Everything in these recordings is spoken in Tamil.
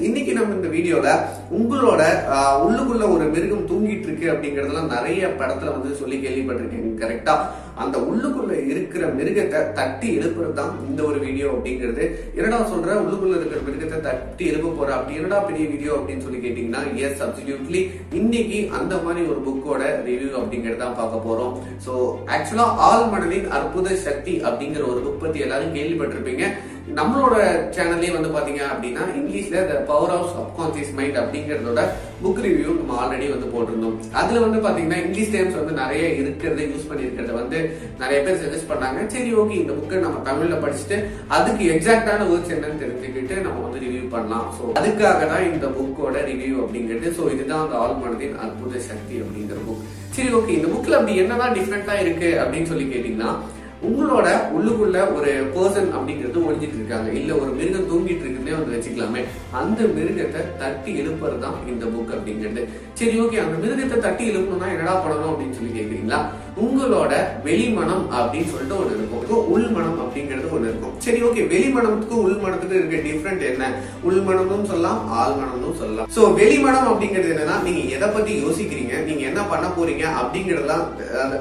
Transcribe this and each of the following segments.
இன்னைக்கு நம்ம இந்த வீடியோல உங்களோட ஆஹ், உள்ளுக்குள்ள ஒரு மிருகம் தூங்கிட்டு இருக்கு அப்படிங்கறதெல்லாம் நிறைய படத்துல வந்து சொல்லி கேள்விப்பட்டிருக்கேன் கரெக்டா அந்த உள்ளுக்குள்ள இருக்கிற மிருகத்தை தட்டி எழுப்புறது தான் இந்த ஒரு வீடியோ அப்படிங்கிறது. என்னடா சொல்ற? உள்ளுக்குள்ள இருக்கிற மிருகத்தை தட்டி எழுப்ப போற அப்படி என்னடா பெரிய வீடியோ அப்படின்னு சொல்லி கேட்டீங்கன்னா எஸ் அப்சல்யூட்லி இன்னைக்கு அந்த மாதிரி ஒரு புக்கோட ரிவ்யூ அப்படிங்கிறது தான் பார்க்க போறோம். சோ ஆக்சுவலா ஆல் மனதின் அற்புத சக்தி அப்படிங்கிற ஒரு புக் பத்தி எல்லாரும் கேள்விப்பட்டிருப்பீங்க. நம்மளோட சேனல்லே வந்து பாத்தீங்க அப்படின்னா இங்கிலீஷ்ல the power of subconscious mind அப்படிங்கறதோட book review நம்ம ஆல்ரெடி வந்து போட்டிருந்தோம். அதுல வந்து பாத்தீங்கன்னா இங்கிலீஷ் டைம்ஸ் வந்து நிறைய இருக்கிறத யூஸ் பண்ணிருக்கிறத வந்து நிறைய பேர் சஜஸ்ட் பண்ணாங்க. சரி ஓகே இந்த புக்கை நம்ம தமிழ்ல படிச்சுட்டு அதுக்கு எக்ஸாக்டான வேர்ட்ஸ் என்னன்னு தெரிஞ்சுக்கிட்டு நம்ம வந்து ரிவ்யூ பண்ணலாம். ஸோ அதுக்காக தான் இந்த புக்கோட ரிவ்யூ அப்படிங்கிறது. ஸோ இதுதான் அந்த ஆல் மனதின் அற்புத சக்தி அப்படிங்கிற புக் சரி ஓகே இந்த புக்ல அப்படி என்னதான் டிஃப்ரெண்டா இருக்கு அப்படின்னு சொல்லி கேட்டீங்கன்னா உங்களோட உள்ளுக்குள்ள ஒரு பர்சன் அப்படிங்கிறது ஒழிஞ்சிட்டு இருக்காங்க. இல்ல ஒரு மிருகம் தூங்கிட்டு இருக்குன்னே வந்து வச்சுக்கலாமே. அந்த மிருகத்தை தட்டி எழுப்புறது தான் இந்த புக் அப்படிங்கிறது. சரி ஓகே அந்த மிருகத்தை தட்டி எழுப்பணும்னா என்னடா பண்ணணும் அப்படின்னு சொல்லி கேக்குறீங்களா? உங்களோட வெளிமனம் அப்படின்னு சொல்லிட்டு ஒண்ணு இருக்கும். உள்மனம் அப்படிங்கிறது ஒண்ணு இருக்கும். சரி ஓகே வெளிமனத்துக்கும் உள்மனத்துக்கும் இருக்க டிஃப்ரெண்ட் என்ன? உள்மனமும் சொல்லலாம் ஆழ்மனமும் சொல்லலாம். சோ வெளிமனம் அப்படிங்கிறது என்னன்னா நீங்க எதை பத்தி யோசிக்கிறீங்க நீங்க என்ன பண்ண போறீங்க அப்படிங்கறதெல்லாம்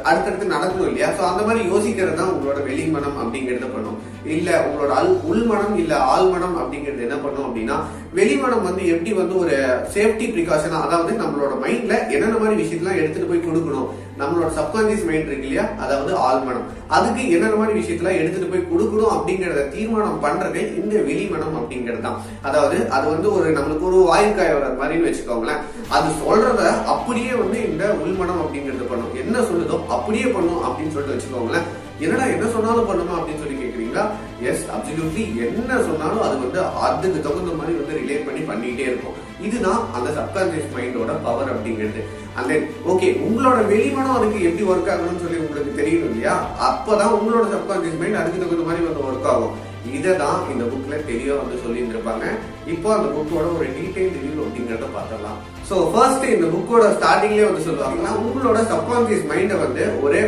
அடுத்தடுத்து நடக்கும் இல்லையா? சோ அந்த மாதிரி யோசிக்கிறது தான் உங்களோட வெளிமனம் அப்படிங்கறத பண்ணும். இல்ல உங்களோட அல் உள்மனம் இல்ல ஆழ்மனம் அப்படிங்கிறது என்ன பண்ணும் அப்படின்னா வெளிமனம் வந்து எப்படி வந்து ஒரு சேஃப்டி ப்ரிகாஷனா அதாவது நம்மளோட மைண்ட்ல என்னென்ன மாதிரி விஷயத்தெல்லாம் எடுத்துட்டு போய் கொடுக்கணும்? நம்மளோட சப்கான்சியஸ் மைண்ட் இருக்கு இல்லையா? அதாவது ஆழ்மனம். அதுக்கு என்னென்ன மாதிரி விஷயத்தெல்லாம் எடுத்துட்டு போய் கொடுக்கணும் அப்படிங்கறத தீர்மானம் பண்றதே இந்த வெளிமனம் அப்படிங்கிறது தான் அதாவது அது வந்து ஒரு நம்மளுக்கு ஒரு வாயுக்காய் வர மாதிரின்னு வச்சுக்கோங்களேன். அது சொல்றத அப்படியே வந்து இந்த உள்மனம் அப்படிங்கிறது பண்ணும். என்ன சொல்லுதோ அப்படியே பண்ணும் அப்படின்னு சொல்லிட்டு வச்சுக்கோங்களேன். என்னடா என்ன சொன்னாலும் பண்ணுமா அப்படின்னு சொல்லி கேக்குறீங்களா? எஸ் அப்சல்யூட்லி என்ன சொன்னாலும் அது வந்து அதுக்கு தகுந்த மாதிரி வந்து ரிலேட் பண்ணி பண்ணிட்டே இருக்கும். இதுதான் அந்த சப்கான்சியஸ் மைண்டோட பவர் அப்படிங்கிறது. அந்த ஓகே உங்களோட வெளிமனம் அதுக்கு எப்படி ஒர்க் ஆகணும்னு சொல்லி உங்களுக்கு தெரியணும் இல்லையா? அப்பதான் உங்களோட சப்கான்சியஸ் மைண்ட் அதுக்கு தகுந்த மாதிரி வந்து ஒர்க் ஆகும். இதை தான் இந்த புக்ல தெளிவா வந்து சொல்லி இருந்திருப்பாங்க இப்போ அந்த புக்கோட ஒரு டீடைல் ரிவ்யூ அப்படிங்கறத பார்த்தலாம் சோ ஃபர்ஸ்ட் இந்த புக்கோட ஸ்டார்டிங்லயே வந்து சொல்லுவாங்கன்னா உங்களோட சப்கான்சியஸ் மைண்ட வந்து ஒரு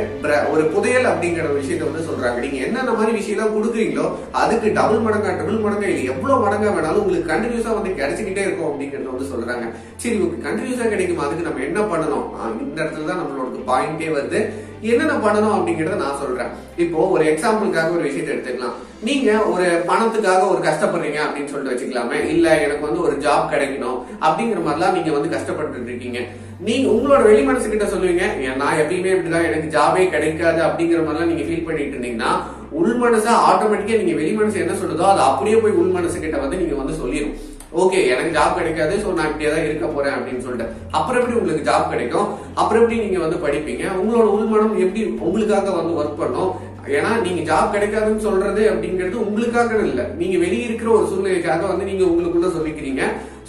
ஒரு புதையல் அப்படிங்கிற விஷயத்த வந்து சொல்றாங்க. நீங்க என்னென்ன மாதிரி விஷயம் கொடுக்குறீங்களோ அதுக்கு டபுள் மடங்கா டபுள் மடங்கா இல்ல எவ்வளவு மடங்கா வேணாலும் உங்களுக்கு கண்டினியூஸா வந்து கிடைச்சிக்கிட்டே இருக்கும் அப்படிங்கறத வந்து சொல்றாங்க. சரி உங்களுக்கு கண்டினியூஸா கிடைக்கும்? அதுக்கு நம்ம என்ன பண்ணணும்? இந்த இடத்துல தான் நம்மளோட பாயிண்டே வருது. என்னென்ன பண்ணணும் அப்படிங்கறத நான் சொல்றேன். இப்போ ஒரு எக்ஸாம்பிளுக்காக ஒரு விஷயத்தை எடுத்துக்கலாம். நீங்க ஒரு பணத்துக்காக ஒரு கஷ்டப்படுறீங்க அப்படின்னு சொல்லிட்டு வச்சுக்கலாமே. இல்ல எனக்கு வந்து ஒரு ஜாப் கிடைக்கணும் அப்படிங்கிற மாதிரிலாம் நீங்க வந்து கஷ்டப்பட்டு இருக்கீங்க. நீங்க உங்களோட வெளி மனசு கிட்ட சொல்லுவீங்க நான் எப்பயுமே இப்படிதான் எனக்கு ஜாபே கிடைக்காது அப்படிங்கிற மாதிரிலாம் நீங்க ஃபீல் பண்ணிட்டு இருந்தீங்கன்னா உள் மனசா ஆட்டோமேட்டிக்கா நீங்க வெளி மனசு என்ன சொல்லுதோ அது அப்படியே போய் உள் மனசு கிட்ட வந்து நீங்க வந்து சொல்லிடும் ஓகே எனக்கு ஜாப் கிடைக்காது சோ நான் இப்படியே தான் இருக்க போறேன் அப்படின்னு சொல்லிட்டு. அப்புறம் எப்படி உங்களுக்கு ஜாப் கிடைக்கும்? அப்புறம் எப்படி நீங்க வந்து படிப்பீங்க? உங்களோட உள்மனம் எப்படி உங்களுக்காக வந்து ஒர்க் பண்ணும்? ஏன்னா நீங்க ஜாப் கிடைக்காதுன்னு சொல்றது அப்படிங்கிறது உங்களுக்காக இல்ல. நீங்க வெளியே இருக்கிற ஒரு சூழ்நிலைக்காக வந்து நீங்க உங்களுக்குள்ள சொல்லிக்கிறீங்க.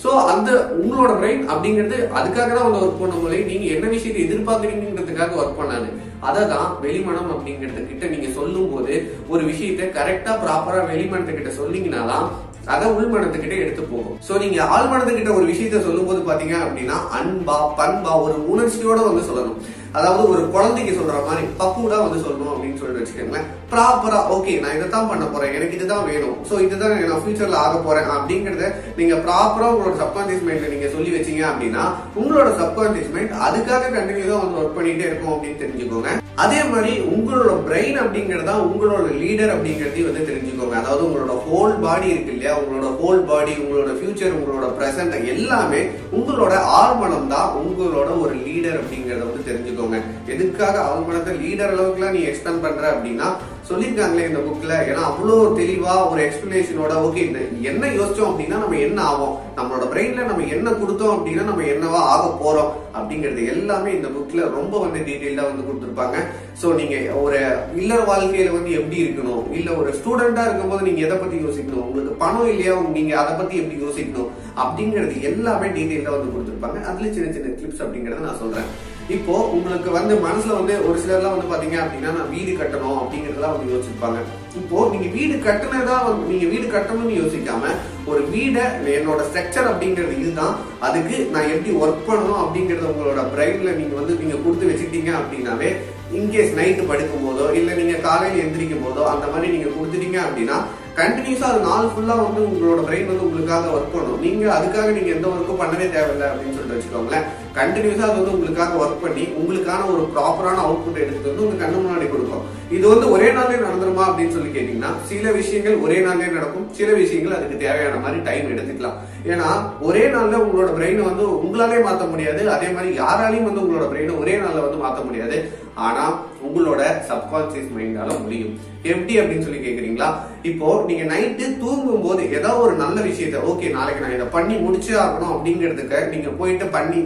சோ அந்த உங்களோட பிரெயின் அப்படிங்கிறது அதுக்காக தான் வந்து ஒர்க் பண்ண போலே நீங்க என்ன விஷயத்தை எதிர்பார்க்கறீங்கிறதுக்காக ஒர்க் பண்ணாது அதை. தான் வெளிமனம் அப்படிங்கிறது. கிட்ட நீங்க சொல்லும் போது ஒரு விஷயத்தை கரெக்டா ப்ராப்பரா வெளிமனத்து கிட்ட சொன்னீங்கன்னா தான் அதை உள்மனத்துக்கிட்ட எடுத்து போகும். சோ நீங்க ஆழ்மனத்துக்கிட்ட ஒரு விஷயத்த சொல்லும் போது பாத்தீங்க அப்படின்னா அன்பா பண்பா ஒரு உணர்ச்சியோட வந்து சொல்லணும். அதாவது ஒரு குழந்தைக்கு சொல்ற மாதிரி பக்குவடா வந்து சொல்லணும் அப்படின்னு சொல்லிட்டு வச்சுக்கோங்களேன். ப்ராப்பரா ஓகே நான் இதை தான் பண்ண போறேன். எனக்கு இதுதான் வேணும். சோ இதுதான் நான் ஃபியூச்சர்ல ஆக போறேன் அப்படிங்கறத நீங்க ப்ராப்பரா உங்களோட சப்கான்சியஸ் மைண்ட்ல நீங்க சொல்லி வச்சீங்க அப்படின்னா உங்களோட சப்கான்சியஸ் மைண்ட் அதுக்காக கண்டினியூஸா வந்து ஒர்க் பண்ணிட்டே இருக்கும் அப்படின்னு தெரிஞ்சுக்கோங்க. அதே மாதிரி உங்களோட பிரெயின் அப்படிங்கறதா உங்களோட லீடர் அப்படிங்கறதையும் வந்து தெரிஞ்சுக்கோங்க. அதாவது உங்களோட ஹோல் பாடி இருக்கு இல்லையா? உங்களோட ஹோல் பாடி உங்களோட ஃபியூச்சர் உங்களோட பிரசன்ட் எல்லாமே உங்களோட ஆழ்மனம் தான் உங்களோட ஒரு லீடர் அப்படிங்கறத வந்து தெரிஞ்சுக்கோங்க. எதுக்காக ஆழ்மனத்தை லீடர் அளவுக்குலாம் நீ எக்ஸ்பெண்ட் பண்ற அப்படின்னா சொல்லியிருக்காங்களே இந்த புக்ல ஏன்னா அவ்வளோ தெளிவா ஒரு எக்ஸ்பிளேஷனோட ஓகே என்ன யோசிச்சோம் அப்படின்னா நம்ம என்ன ஆகும் நம்மளோட பிரெயின்ல நம்ம என்ன கொடுத்தோம் அப்படின்னா நம்ம என்னவா ஆக போறோம்? அப்படிங்கிறது எல்லாமே இந்த புக்ல ரொம்ப வந்து டீட்டெயிலா வந்து கொடுத்துருப்பாங்க. சோ நீங்க ஒரு இல்லற வாழ்க்கையில வந்து எப்படி இருக்கணும்? இல்ல ஒரு ஸ்டூடெண்டா இருக்கும்போது நீங்க எதை பத்தி யோசிக்கணும்? உங்களுக்கு பணம் இல்லையா? நீங்க அதை பத்தி எப்படி யோசிக்கணும்? அப்படிங்கிறது எல்லாமே டீட்டெயிலா வந்து கொடுத்துருப்பாங்க. அதுல சின்ன சின்ன கிளிப்ஸ் அப்படிங்கறத நான் சொல்றேன். இப்போ உங்களுக்கு வந்து மனசுல வந்து ஒரு சிலர்லாம் வந்து பாத்தீங்க அப்படின்னா நான் வீடு கட்டணும் அப்படிங்கறதெல்லாம் வந்து யோசிச்சிருப்பாங்க. இப்போ நீங்க வீடு கட்டினதா வந்து நீங்க வீடு கட்டணும்னு யோசிக்காம ஒரு வீடை என்னோட ஸ்ட்ரக்சர் அப்படிங்கிறது இதுதான். அதுக்கு நான் எப்படி ஒர்க் பண்ணணும் அப்படிங்கறத உங்களோட பிரெயின்ல நீங்க வந்து நீங்க கொடுத்து வச்சுக்கிட்டீங்க அப்படின்னாவே இன்கேஸ் நைட்டு படுக்கும் போதோ இல்ல நீங்க காலையில எந்திரிக்கும் போதோ அந்த மாதிரி நீங்க கொடுத்துட்டீங்க அப்படின்னா கண்டினியூஸாக அது நாள் ஃபுல்லாக வந்து உங்களோட பிரெயின் வந்து உங்களுக்காக ஒர்க் பண்ணும். நீங்கள் அதுக்காக நீங்கள் எந்த ஒர்க்கும் பண்ணவே தேவையில்லை அப்படின்னு சொல்லிட்டு வச்சுக்கோங்களேன். கண்டினியூஸாக அது வந்து உங்களுக்காக ஒர்க் பண்ணி உங்களுக்கான ஒரு ப்ராப்பரான அவுட்புட் எடுத்துட்டு வந்து உங்கள் கண்ணு முன்னாடி இது வந்து ஒரே நாளே நடந்துருமா அப்படின்னு சொல்லி கேட்டீங்கன்னா சில விஷயங்கள் ஒரே நாளே நடக்கும் சில விஷயங்கள் அதுக்கு தேவையான மாதிரி டைம் எடுத்துக்கலாம். ஏன்னா ஒரே நாள்ல உங்களோட பிரெயினை வந்து உங்களாலே மாற்ற முடியாது அதே மாதிரி யாராலையும் வந்து உங்களோட பிரெயினை ஒரே நாள்ல வந்து மாற்ற முடியாது. ஆனா உங்களோட சப்கான்சியஸ் மைண்டால முடியும். எப்படி அப்படின்னு சொல்லி கேக்குறீங்களா? இப்போ நீங்க நைட்டு தூங்கும் போது ஏதோ ஒரு நல்ல விஷயத்த ஓகே நாளைக்கு நான் இதை பண்ணி முடிச்சு ஆகணும் அப்படிங்கிறதுக்கு நீங்க போயிட்டு பண்ணி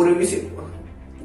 ஒரு விஷயம்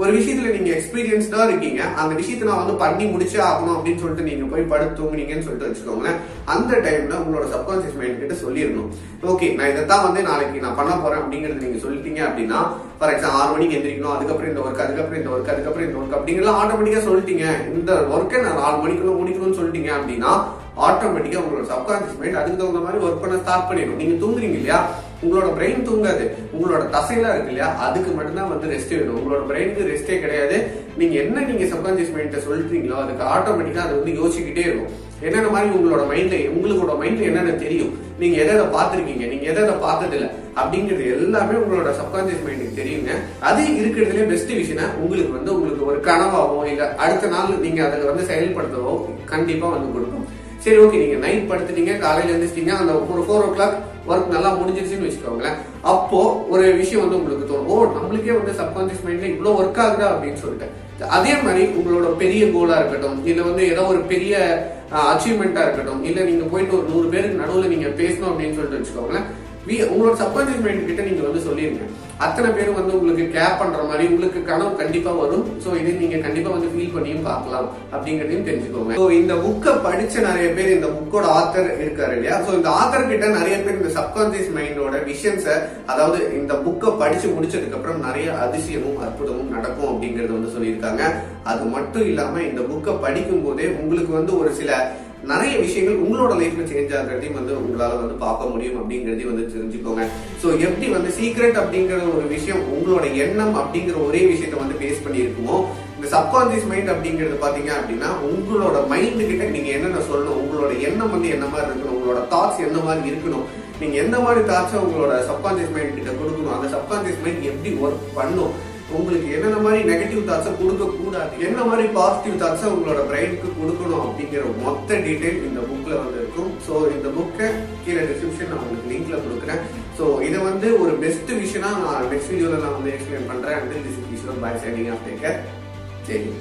ஒரு விஷயத்துல நீங்க எக்ஸ்பீரியன்ஸ்டா இருக்கீங்க. அந்த விஷயத்த நான் வந்து பண்ணி முடிச்சே ஆகணும் அப்படின்னு சொல்லிட்டு நீங்க போய் படுத்து தூங்குனீங்கன்னு சொல்லிட்டு வச்சுக்கோங்களேன். அந்த டைம்ல உங்களோட சப்கான்சியஸ் மைண்ட் கிட்ட சொல்லிடணும். ஓகே நான் இதைத்தான் வந்து நாளைக்கு நான் பண்ண போறேன் அப்படிங்கறது நீங்க சொல்லிட்டீங்க அப்படின்னா ஃபார் எக்ஸாம்பிள் ஆறு மணிக்கு எந்திரிக்கணும் அதுக்கப்புறம் இந்த ஒர்க் அதுக்கப்புறம் இந்த ஒர்க் அதுக்கப்புறம் இந்த ஒர்க் அப்படிங்கலாம் ஆட்டோமேட்டிக்கா சொல்லிட்டீங்க. இந்த ஒர்க்கை நான் நாலு மணிக்குள்ள முடிக்கணும்னு சொல்லிட்டீங்க அப்படின்னா ஆட்டோமேட்டிக்காக உங்களோட சப்கான்சியஸ் மைண்ட் அதுக்கு தகுந்த மாதிரி ஒர்க் பண்ண ஸ்டார்ட் பண்ணிடும் நீங்கள் தூங்குறீங்க இல்லையா? உங்களோட பிரெயின் தூங்காது. உங்களோட தசையெல்லாம் இருக்கு இல்லையா? அதுக்கு மட்டும்தான் வந்து ரெஸ்ட் வேணும். உங்களோட பிரெயினுக்கு ரெஸ்டே கிடையாது. நீங்க என்ன நீங்க சப்கான்சியஸ் மைண்ட சொல்றீங்களோ அதுக்கு ஆட்டோமேட்டிக்கா அது வந்து யோசிக்கிட்டே இருக்கும். என்னென்ன மாதிரி உங்களோட மைண்ட்ல உங்களோட மைண்ட்ல என்னென்ன தெரியும்? நீங்க எதை எதை பார்த்துருக்கீங்க? நீங்க எதை எதை பார்த்தது அப்படிங்கிறது எல்லாமே உங்களோட சப்கான்சியஸ் மைண்டுக்கு தெரியுங்க. அது இருக்கிறதுலே பெஸ்ட் விஷயம்னா உங்களுக்கு வந்து உங்களுக்கு ஒரு கனவாவோ இல்லை அடுத்த நாள் நீங்க அதை வந்து செயல்படுத்தவோ கண்டிப்பா வந்து கொடுக்கும். சரி ஓகே நீங்க நைட் படுத்துட்டீங்க காலையில எழுந்திரிச்சிட்டீங்க அந்த ஒரு ஃபோர் ஓ கிளாக் ஒர்க் நல்லா முடிஞ்சிருச்சுன்னு வச்சுக்கோங்களேன். அப்போ ஒரு விஷயம் வந்து உங்களுக்கு தோணும். ஓ நம்மளுக்கே வந்து சப்கான்சியஸ் மைண்ட்ல இவ்வளவு ஒர்க் ஆகுதா அப்படின்னு சொல்லிட்டு. அதே மாதிரி உங்களோட பெரிய கோலா இருக்கட்டும் இல்ல வந்து ஏதோ ஒரு பெரிய அச்சீவ்மெண்டா இருக்கட்டும் இல்ல நீங்க போயிட்டு ஒரு நூறு பேருக்கு நடுவுல நீங்க பேசணும் அப்படின்னு சொல்லிட்டு வச்சுக்கோங்களேன். வீ உங்களோட சப்கான்சியஸ் மைண்ட் கிட்ட நீங்க வந்து சொல்லிருங்க. அத்தனை பேரும் வந்து உங்களுக்கு கேப் பண்ற மாதிரி உங்களுக்கு கனவு கண்டிப்பா வரும். சோ இதை நீங்க கண்டிப்பா வந்து ஃபீல் பண்ணியும் பார்க்கலாம் அப்படிங்கறதையும் தெரிஞ்சுக்கோங்க. சோ இந்த புக்கை படிச்ச நிறைய பேர் இந்த புக்கோட ஆத்தர் இருக்காரு இல்லையா? சோ இந்த ஆத்தர் கிட்ட நிறைய பேர் இந்த சப்கான்சியஸ் மைண்டோட விஷயன்ஸ அதாவது இந்த புக்கை படிச்சு முடிச்சதுக்கு அப்புறம் நிறைய அதிசயமும் அற்புதமும் நடக்கும் அப்படிங்கறத வந்து சொல்லியிருக்காங்க. அது மட்டும் இல்லாம இந்த புக்கை படிக்கும் போதே உங்களுக்கு வந்து ஒரு சில நிறைய விஷயங்கள் உங்களோட லைஃப்ல சேஞ்ச் ஆகிறதையும் வந்து உங்களால வந்து பார்க்க முடியும் அப்படிங்கறதையும் வந்து தெரிஞ்சுக்கோங்க. சோ எப்படி வந்து சீக்ரெட் அப்படிங்கிற ஒரு விஷயம் உங்களோட எண்ணம் அப்படிங்கிற ஒரே விஷயத்த வந்து பேஸ் பண்ணியிருக்குமோ இந்த சப்கான்சியஸ் மைண்ட் அப்படிங்கிறது பாத்தீங்க அப்படின்னா உங்களோட மைண்டு கிட்ட நீங்க என்னென்ன சொல்லணும் உங்களோட எண்ணம் வந்து என்ன மாதிரி இருக்கணும் உங்களோட தாட்ஸ் என்ன மாதிரி இருக்கணும் நீங்க எந்த மாதிரி தாட்ஸை உங்களோட சப்கான்சியஸ் மைண்ட் கிட்ட கொடுக்கணும் அந்த சப்கான்சியஸ் மைண்ட் எப்படி ஒர்க் பண்ணும் உங்களுக்கு என்னென்ன மாதிரி நெகட்டிவ் தாட்ஸை கொடுக்க கூடாது என்ன மாதிரி பாசிட்டிவ் தாட்ஸை உங்களோட பிரெயினுக்கு கொடுக்கணும் அப்படிங்கிற மொத்த டீடைல் இந்த புக்கில் வந்து இருக்கும் ஸோ இந்த புக்கை கீழே டிஸ்கிரிப்ஷன் நான் உங்களுக்கு லிங்க்ல கொடுக்குறேன். ஸோ இதை வந்து ஒரு பெஸ்ட் விஷயமா நான் நெக்ஸ்ட் வீடியோவில் நான் வந்து எக்ஸ்பிளைன் பண்ணுறேன் and this is bye signing off take care சரி